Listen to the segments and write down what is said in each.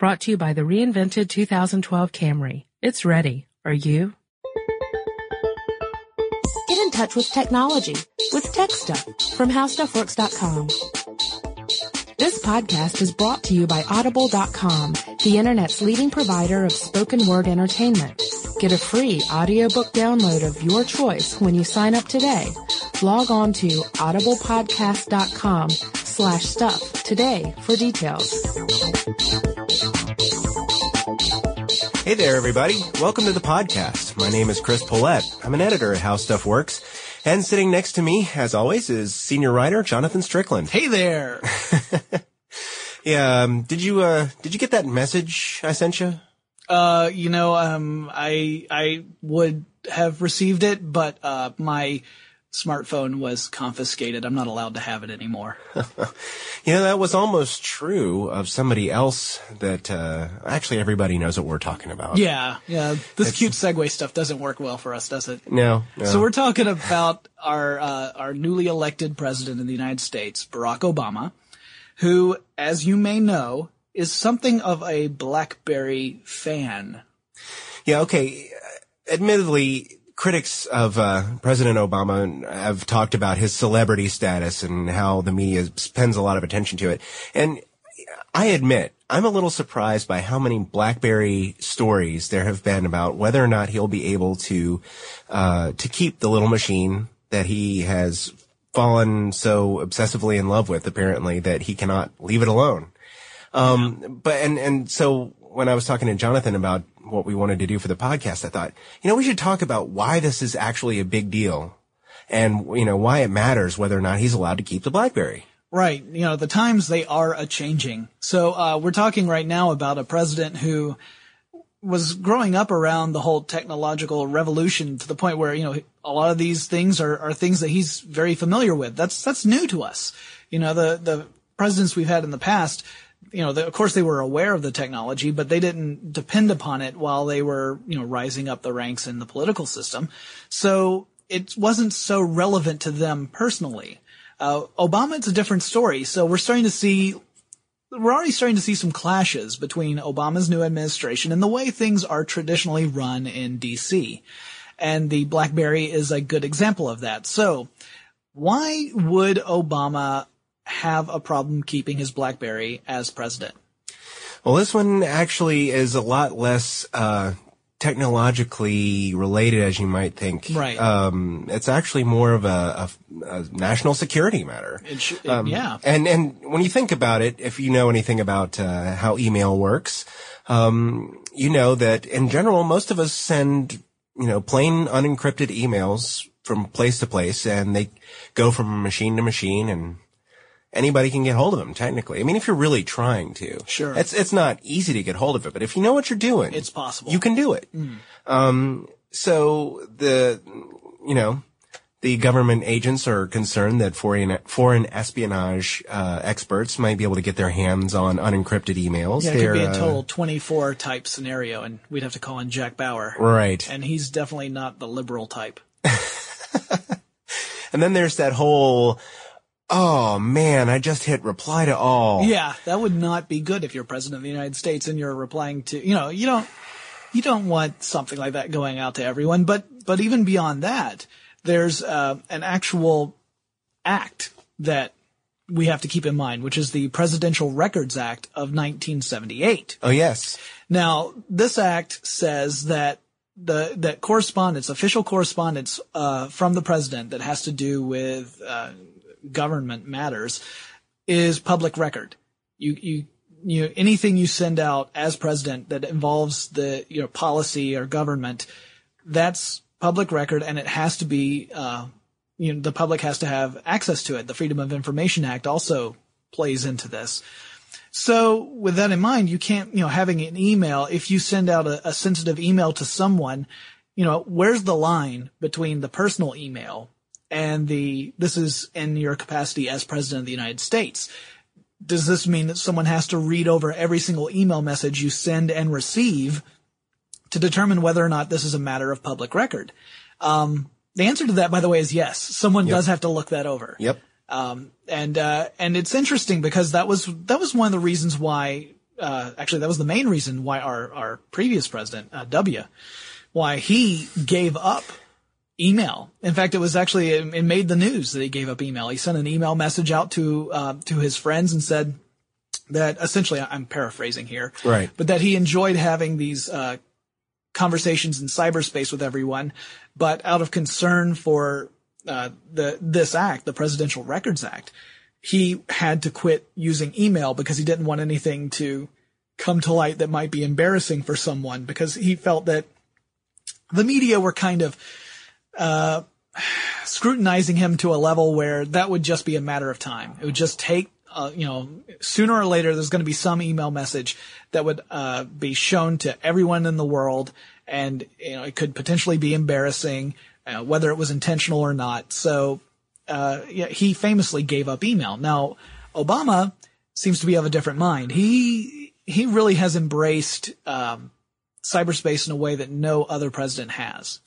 Brought to you by the reinvented 2012 Camry. It's ready. Are you? Get in touch with technology with Tech Stuff from HowStuffWorks.com. This podcast is brought to you by Audible.com, the internet's leading provider of spoken word entertainment. Get a free audiobook download of your choice when you sign up today. Log on to audiblepodcast.com slash stuff today for details. Hey there, everybody. Welcome to the podcast. My name is Chris Pollette. I'm an editor at How Stuff Works. And sitting next to me, as always, is senior writer Jonathan Strickland. Hey there. yeah, um, did you, uh, did you get that message I sent you? Uh, you know, um, I, I would have received it, but, uh, my smartphone was confiscated. I'm not allowed to have it anymore. you know, that was almost true of somebody else that, uh, actually everybody knows what we're talking about. Yeah. Yeah. This it's, cute segue stuff doesn't work well for us, does it? No. no. So we're talking about our, uh, our newly elected president in the United States, Barack Obama, who, as you may know, is something of a BlackBerry fan. Yeah, okay. Admittedly, critics of uh, President Obama have talked about his celebrity status and how the media spends a lot of attention to it. And I admit, I'm a little surprised by how many BlackBerry stories there have been about whether or not he'll be able to uh, to keep the little machine that he has fallen so obsessively in love with, apparently, that he cannot leave it alone. Um, but, and, and so when I was talking to Jonathan about what we wanted to do for the podcast, I thought, you know, we should talk about why this is actually a big deal and, you know, why it matters whether or not he's allowed to keep the BlackBerry. Right. You know, the times they are a changing. So, uh, we're talking right now about a president who was growing up around the whole technological revolution to the point where, you know, a lot of these things are, are things that he's very familiar with. That's, that's new to us. You know, the, the presidents we've had in the past, you know, the, of course they were aware of the technology, but they didn't depend upon it while they were, you know, rising up the ranks in the political system. So it wasn't so relevant to them personally. Uh, Obama, it's a different story. So we're starting to see, we're already starting to see some clashes between Obama's new administration and the way things are traditionally run in DC. And the BlackBerry is a good example of that. So why would Obama have a problem keeping his BlackBerry as president? Well, this one actually is a lot less uh, technologically related as you might think. Right. Um, it's actually more of a, a, a national security matter. Sh- um, yeah. And and when you think about it, if you know anything about uh, how email works, um, you know that in general most of us send you know plain unencrypted emails from place to place, and they go from machine to machine and anybody can get hold of them technically. I mean, if you're really trying to. Sure. It's, it's not easy to get hold of it, but if you know what you're doing. It's possible. You can do it. Mm. Um, so the, you know, the government agents are concerned that foreign foreign espionage uh, experts might be able to get their hands on unencrypted emails. Yeah, it could be a total uh, 24 type scenario, and we'd have to call in Jack Bauer. Right. And he's definitely not the liberal type. and then there's that whole Oh man, I just hit reply to all. Yeah, that would not be good if you're president of the United States and you're replying to, you know, you don't, you don't want something like that going out to everyone. But, but even beyond that, there's uh, an actual act that we have to keep in mind, which is the Presidential Records Act of 1978. Oh yes. Now, this act says that the that correspondence, official correspondence uh, from the president that has to do with uh, government matters is public record. You, you, you know, anything you send out as president that involves the, you know, policy or government, that's public record and it has to be, uh, you know, the public has to have access to it. The Freedom of Information Act also plays into this. So with that in mind, you can't, you know, having an email, if you send out a, a sensitive email to someone, you know, where's the line between the personal email and the this is in your capacity as president of the United States. Does this mean that someone has to read over every single email message you send and receive to determine whether or not this is a matter of public record? Um, the answer to that, by the way, is yes. Someone yep. does have to look that over. Yep. Um, and uh, and it's interesting because that was that was one of the reasons why uh, actually that was the main reason why our our previous president uh, W, why he gave up email. In fact, it was actually it, it made the news that he gave up email. He sent an email message out to uh, to his friends and said that essentially I'm paraphrasing here, Right. But that he enjoyed having these uh, conversations in cyberspace with everyone, but out of concern for uh, the this act, the Presidential Records Act, he had to quit using email because he didn't want anything to come to light that might be embarrassing for someone because he felt that the media were kind of uh, scrutinizing him to a level where that would just be a matter of time. It would just take, uh, you know, sooner or later there's going to be some email message that would uh, be shown to everyone in the world, and you know it could potentially be embarrassing, uh, whether it was intentional or not. So, uh, yeah, he famously gave up email. Now, Obama seems to be of a different mind. He he really has embraced um, cyberspace in a way that no other president has.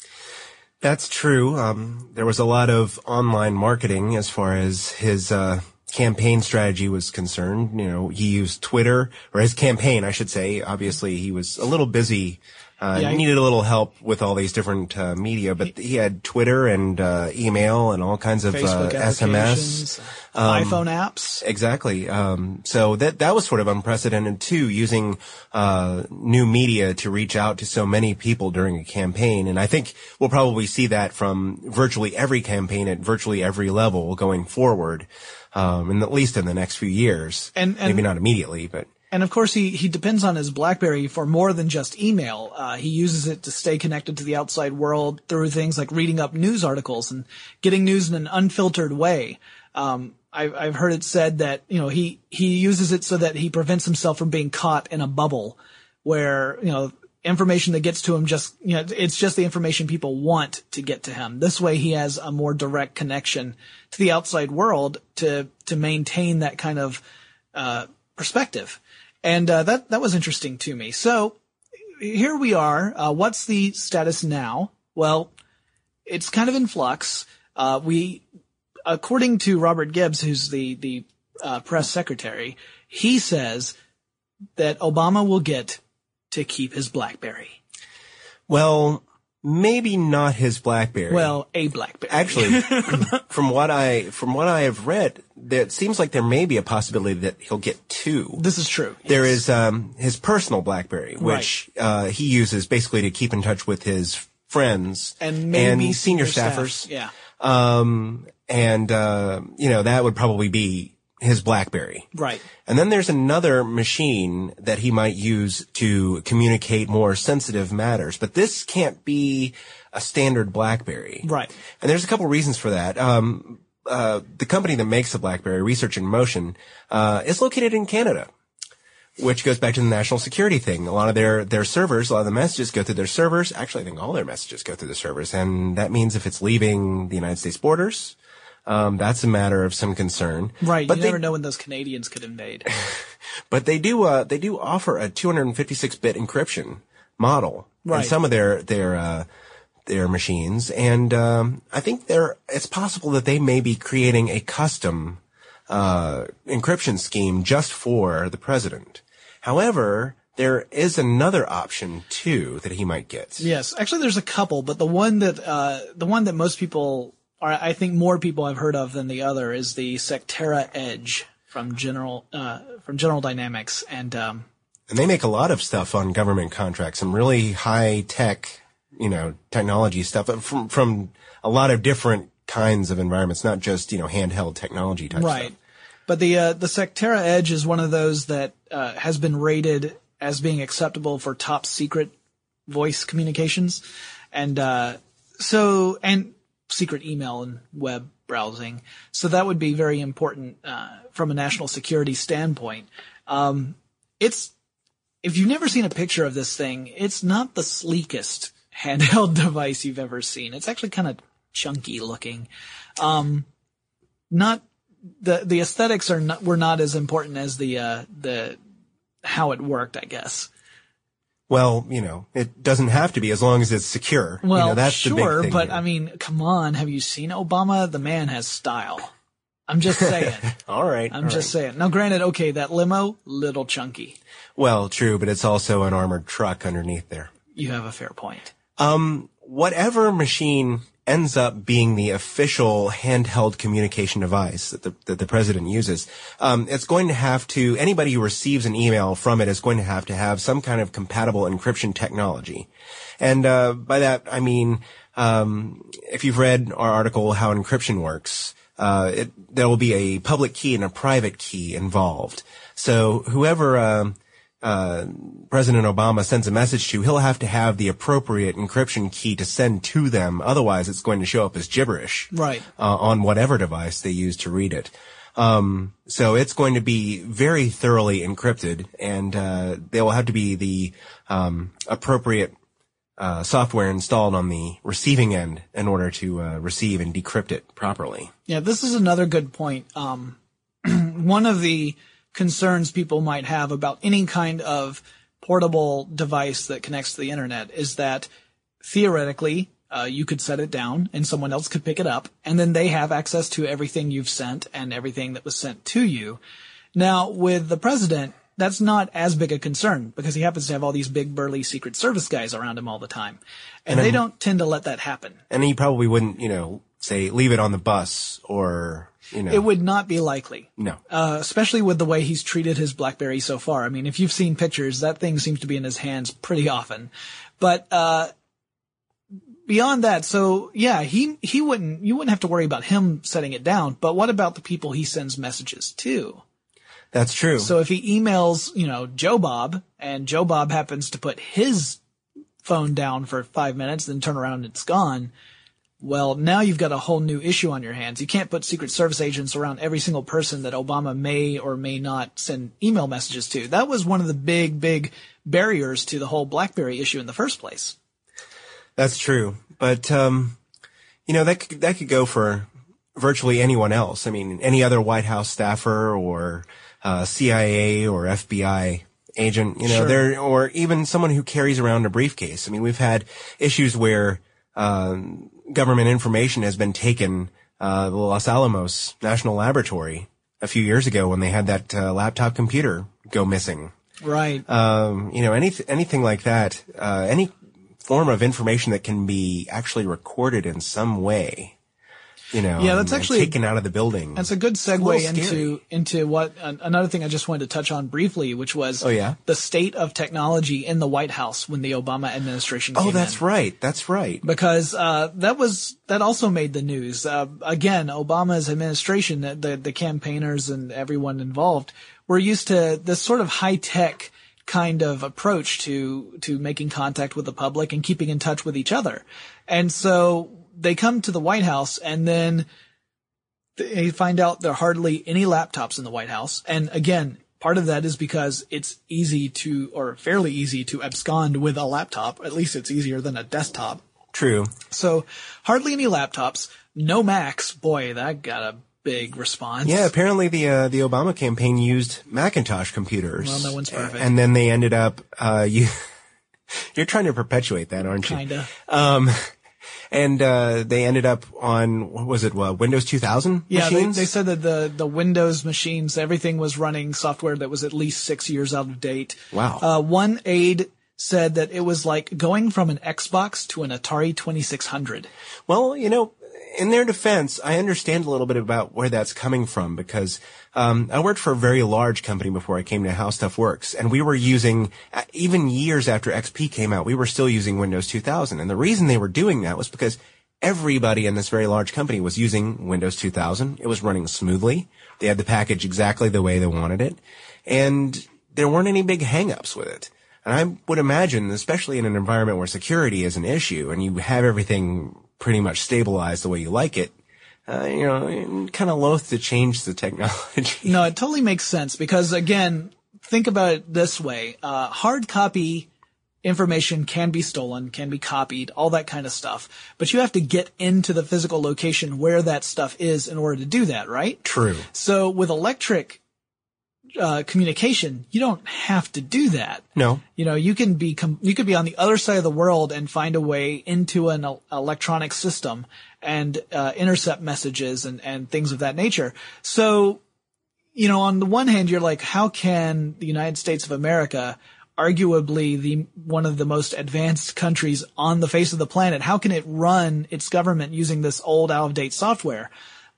That's true. Um, there was a lot of online marketing as far as his uh, campaign strategy was concerned. You know, he used Twitter or his campaign, I should say. Obviously, he was a little busy. Uh, Yeah, he- needed a little help with all these different uh, media, but he had Twitter and uh, email and all kinds of Facebook uh, SMS. iPhone apps. Exactly. Um, so that that was sort of unprecedented too, using uh, new media to reach out to so many people during a campaign. And I think we'll probably see that from virtually every campaign at virtually every level going forward, um, and at least in the next few years. And- and- maybe not immediately, but And of course, he, he depends on his BlackBerry for more than just email. Uh, he uses it to stay connected to the outside world through things like reading up news articles and getting news in an unfiltered way. Um, I've, I've heard it said that, you know, he, he uses it so that he prevents himself from being caught in a bubble where, you know, information that gets to him just, you know, it's just the information people want to get to him. This way he has a more direct connection to the outside world to, to maintain that kind of, uh, perspective. And, uh, that, that was interesting to me. So here we are. Uh, what's the status now? Well, it's kind of in flux. Uh, we, according to Robert Gibbs, who's the, the, uh, press secretary, he says that Obama will get to keep his BlackBerry. well, maybe not his BlackBerry. Well, a BlackBerry. Actually, from what I from what I have read, there, it seems like there may be a possibility that he'll get two. this is true. There is um, his personal BlackBerry, which uh, he uses basically to keep in touch with his friends and maybe senior staff. staffers. Yeah. Um, and uh, you know that would probably be his BlackBerry. Right. And then there's another machine that he might use to communicate more sensitive matters, but this can't be a standard BlackBerry. Right. And there's a couple reasons for that. Um, uh, the company that makes the BlackBerry, Research in Motion, uh, is located in Canada, which goes back to the national security thing. A lot of their, their servers, a lot of the messages go through their servers. Actually, I think all their messages go through the servers. And that means if it's leaving the United States borders, um, that's a matter of some concern. Right. But you they, never know when those Canadians could invade. but they do, uh, they do offer a 256-bit encryption model Right. in some of their, their, uh, their machines. And, um, I think there, it's possible that they may be creating a custom, uh, encryption scheme just for the president. However, there is another option too that he might get. Yes, actually, there's a couple, but the one that uh, the one that most people are, I think, more people I've heard of than the other is the Sectera Edge from General uh, from General Dynamics, and um, And they make a lot of stuff on government contracts, some really high tech, you know, technology stuff uh, from, from a lot of different kinds of environments, not just, you know, handheld technology type right. stuff. But the uh, the Sectera Edge is one of those that uh, has been rated as being acceptable for top secret voice communications, and uh, so and secret email and web browsing. So that would be very important uh, from a national security standpoint. Um, it's if you've never seen a picture of this thing, it's not the sleekest handheld device you've ever seen. It's actually kind of chunky looking. Um, not the the aesthetics are not were not as important as the uh, the how it worked, I guess. Well, you know, it doesn't have to be as long as it's secure. Well, you know, that's the sure, big thing but here. I mean, come on, have you seen Obama? The man has style. I'm just saying. All right. I'm all just right. saying. Now, granted, okay, that limo, little chunky. Well, true, but it's also an armored truck underneath there. You have a fair point. Um, whatever machine ends up being the official handheld communication device that the, that the president uses, um, it's going to have to, anybody who receives an email from it is going to have to have some kind of compatible encryption technology. And, uh, by that, I mean, um, if you've read our article, How Encryption Works, uh, it, there will be a public key and a private key involved. So whoever, um, uh, President Obama sends a message to, he'll have to have the appropriate encryption key to send to them. Otherwise, it's going to show up as gibberish. Right. Uh, on whatever device they use to read it. Um, so it's going to be very thoroughly encrypted, and uh, there will have to be the um, appropriate uh, software installed on the receiving end in order to uh, receive and decrypt it properly. Yeah, this is another good point. Um, one of the concerns people might have about any kind of portable device that connects to the internet is that theoretically, uh, you could set it down and someone else could pick it up and then they have access to everything you've sent and everything that was sent to you. Now, with the president, that's not as big a concern because he happens to have all these big burly secret service guys around him all the time. And, they don't tend to let that happen. And he probably wouldn't, you know, say leave it on the bus or you know. It would not be likely. no. uh, especially with the way he's treated his BlackBerry so far. I mean, if you've seen pictures, that thing seems to be in his hands pretty often. But uh, beyond that, so yeah, he he wouldn't you wouldn't have to worry about him setting it down. But what about the people he sends messages to? That's true. So if he emails, you know, Joe Bob, and Joe Bob happens to put his phone down for five minutes, then turn around and it's gone. Well, now you've got a whole new issue on your hands. You can't put Secret Service agents around every single person that Obama may or may not send email messages to. That was one of the big, big barriers to the whole BlackBerry issue in the first place. That's true. But, um, you know, that could, that could go for virtually anyone else. I mean, any other White House staffer or, uh, CIA or FBI agent, you know, Sure. there, or even someone who carries around a briefcase. I mean, we've had issues where, um, government information has been taken, uh, the Los Alamos National Laboratory a few years ago when they had that, uh, laptop computer go missing Right. um, you know, any, anything like that, uh, any form of information that can be actually recorded in some way, you know, Yeah, that's and actually- taken out of the building. That's a good segue scary. into into what an, another thing I just wanted to touch on briefly, which was Oh, yeah? the state of technology in the White House when the Obama administration. Oh, that's in. right. That's right. because uh, that was that also made the news. Uh, again, Obama's administration, the the campaigners and everyone involved were used to this sort of high tech kind of approach to to making contact with the public and keeping in touch with each other. And so they come to the White House and then they find out there are hardly any laptops in the White House. And again, part of that is because it's easy to, or fairly easy to abscond with a laptop. At least it's easier than a desktop. True. So hardly any laptops, no Macs. Boy, that got a big response. Yeah, apparently the uh, the Obama campaign used Macintosh computers. Well, no one's perfect. And then they ended up uh, you you're trying to perpetuate that, aren't you? Kinda. Um, and uh, they ended up on what was it? Uh, Windows 2000 Yeah, they, they said that the, the Windows machines, everything was running software that was at least six years out of date. Wow. Uh, one aide said that it was like going from an Xbox to an Atari 2600. Well, you know, in their defense, I understand a little bit about where that's coming from because um, I worked for a very large company before I came to How Stuff Works, and we were using uh, even years after XP came out, we were still using Windows 2000, and the reason they were doing that was because everybody in this very large company was using Windows 2000. It was running smoothly. They had the package exactly the way they wanted it, and there weren't any big hangups with it. And I would imagine, especially in an environment where security is an issue and you have everything pretty much stabilized the way you like it, uh, you know, kind of loath to change the technology. No, it totally makes sense because again, think about it this way. Uh, hard copy information can be stolen, can be copied, all that kind of stuff. But you have to get into the physical location where that stuff is in order to do that, right? True. So with electric uh, communication, you don't have to do that. No. You know, you can be com- you could be on the other side of the world and find a way into an el- electronic system and uh, intercept messages and and things of that nature. So, you know, on the one hand, you're like, how can the United States of America, arguably the one of the most advanced countries on the face of the planet, how can it run its government using this old, out of date software?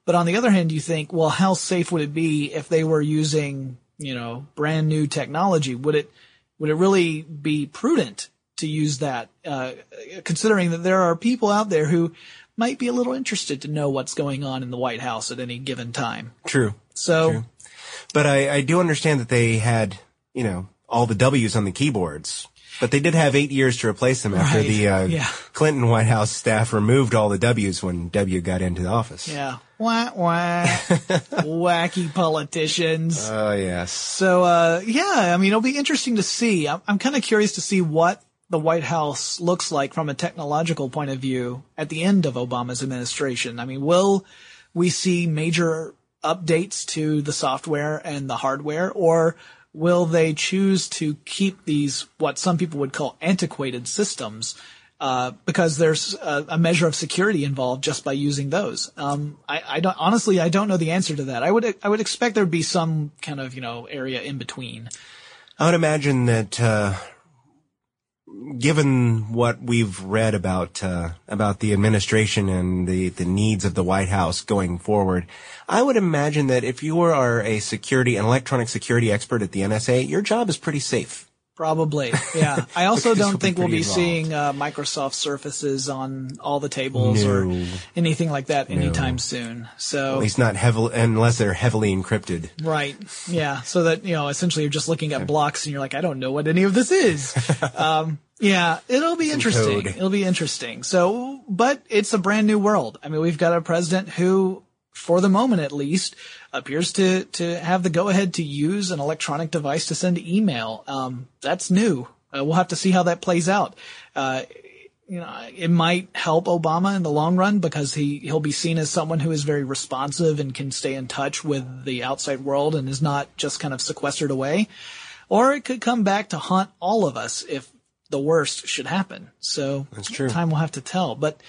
But on the other hand, you think, well, how safe would it be if they were using, you know, brand new technology? Would it, would it really be prudent to use that, uh, considering that there are people out there who might be a little interested to know what's going on in the White House at any given time? True. So, True. But I, I do understand that they had, you know, all the W's on the keyboards. But they did have eight years to replace them after Right. the uh, Yeah. Clinton White House staff removed all the W's when W got into the office. yeah. Wah, wah. Wacky politicians. Oh, yes. So, uh, yeah, I mean, it'll be interesting to see. I'm, I'm kind of curious to see what the White House looks like from a technological point of view at the end of Obama's administration. I mean, will we see major updates to the software and the hardware or will they choose to keep these, what some people would call antiquated systems? Uh, because there's a, a measure of security involved just by using those. Um, I, I don't, honestly, I don't know the answer to that. I would, I would expect there'd be some kind of, you know, area in between. I would imagine that, uh, given what we've read about, uh, about the administration and the, the needs of the White House going forward, I would imagine that if you are a security, an electronic security expert at the NSA, your job is pretty safe. Probably, yeah. I also don't think we'll be involved. seeing uh, Microsoft Surfaces on all the tables or anything like that anytime soon. So, At least not heavily, unless they're heavily encrypted. right, yeah. So that you know, essentially, you're just looking at blocks and you're like, I don't know what any of this is. um, yeah, it'll be interesting. code. It'll be interesting. So, but it's a brand new world. I mean, we've got a president who, for the moment at least, appears to to have the go ahead to use an electronic device to send email. Um, that's new. Uh, we'll have to see how that plays out. Uh, you know, it might help Obama in the long run because he, he'll be seen as someone who is very responsive and can stay in touch with the outside world and is not just kind of sequestered away. Or it could come back to haunt all of us if the worst should happen. So That's true. time will have to tell. But,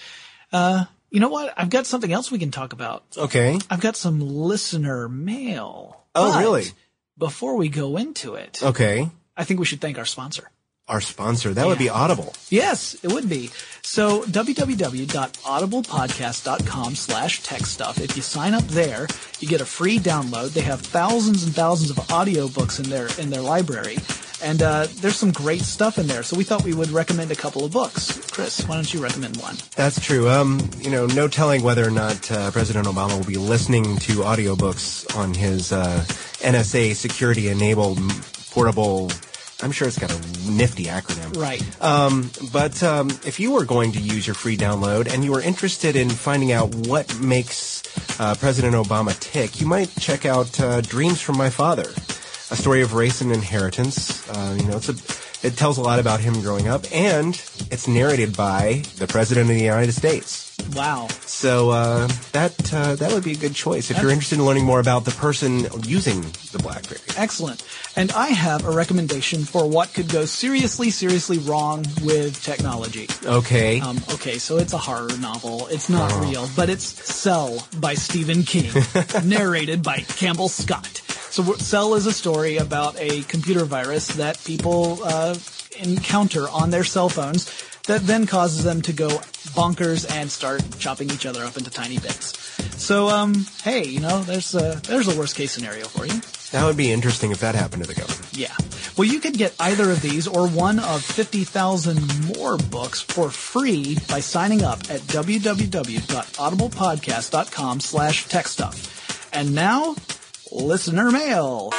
uh, you know what? I've got something else we can talk about. Okay. I've got some listener mail. Oh, really? Before we go into it, Okay. I think we should thank our sponsor. Our sponsor. That would be Audible. Yes, it would be. So www.audiblepodcast.com slash tech stuff. If you sign up there, you get a free download. They have thousands and thousands of audiobooks in their in their library. And uh, there's some great stuff in there. So we thought we would recommend a couple of books. Chris, why don't you recommend one? That's true. Um, you know, no telling whether or not uh, President Obama will be listening to audiobooks on his uh, NSA security enabled portable. I'm sure it's got a nifty acronym. Right. Um, but um, if you were going to use your free download and you were interested in finding out what makes uh, President Obama tick, you might check out uh, Dreams from My Father, a story of race and inheritance. Uh, you know, it's a, it tells a lot about him growing up, and it's narrated by the President of the United States. Wow. So uh, that uh, that would be a good choice if you're interested in learning more about the person using the BlackBerry. Excellent. And I have a recommendation for what could go seriously, seriously wrong with technology. Okay. Um, okay, so it's a horror novel. It's not real, but it's Cell by Stephen King, narrated by Campbell Scott. So Cell is a story about a computer virus that people uh, encounter on their cell phones that then causes them to go bonkers and start chopping each other up into tiny bits. So, um, hey, you know, there's a there's a worst case scenario for you. that would be interesting if that happened to the government. Yeah. Well, you could get either of these or one of 50,000 more books for free by signing up at www.audiblepodcast.com slash techstuff. And now, listener mail.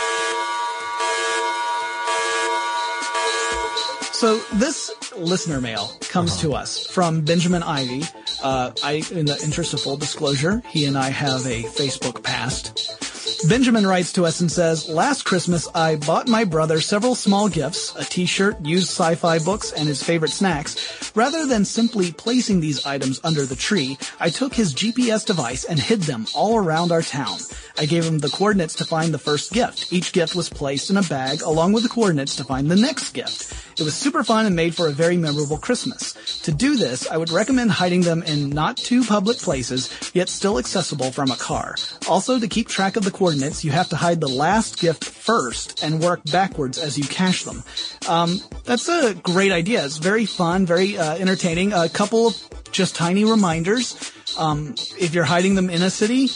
So this listener mail comes to us from Benjamin Ivy. Uh, I, in the interest of full disclosure, he and I have a Facebook past. Benjamin writes to us and says, Last Christmas, I bought my brother several small gifts, a t-shirt, used sci-fi books, and his favorite snacks. Rather than simply placing these items under the tree, I took his GPS device and hid them all around our town. I gave him the coordinates to find the first gift. Each gift was placed in a bag along with the coordinates to find the next gift. It was super fun and made for a very memorable Christmas. To do this, I would recommend hiding them in not too public places, yet still accessible from a car. Also, to keep track of the coordinates, you have to hide the last gift first and work backwards as you cache them. Um, that's a great idea. It's very fun, very uh, entertaining. A couple of just tiny reminders. Um, if you're hiding them in a city,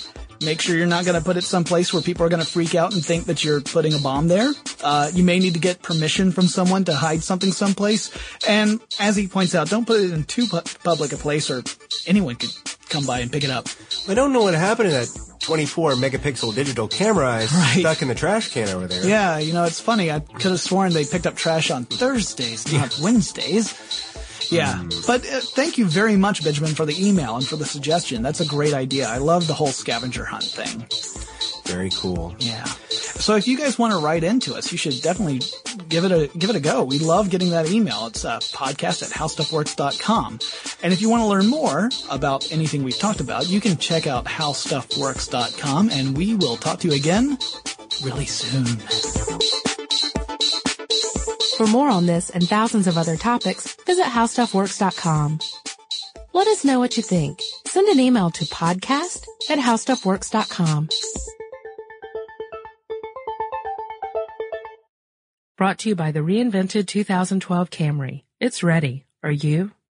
Make sure you're not going to put it someplace where people are going to freak out and think that you're putting a bomb there. Uh, you may need to get permission from someone to hide something someplace. And as he points out, don't put it in too pu- public a place or anyone could come by and pick it up. I don't know what happened to that 24 megapixel digital camera is right. stuck in the trash can over there. Yeah, you know, it's funny. I could have sworn they picked up trash on Thursdays, not Wednesdays. Yeah. Mm. But uh, thank you very much, Benjamin, for the email and for the suggestion. That's a great idea. I love the whole scavenger hunt thing. Very cool. Yeah. So if you guys want to write into us, you should definitely give it a give it a go. We love getting that email. It's uh, podcast at howstuffworks.com. And if you want to learn more about anything we've talked about, you can check out howstuffworks.com and we will talk to you again really soon. For more on this and thousands of other topics, visit howstuffworks.com. Let us know what you think. Send an email to podcast at howstuffworks.com. Brought to you by the reinvented 2012 Camry. It's ready. Are you?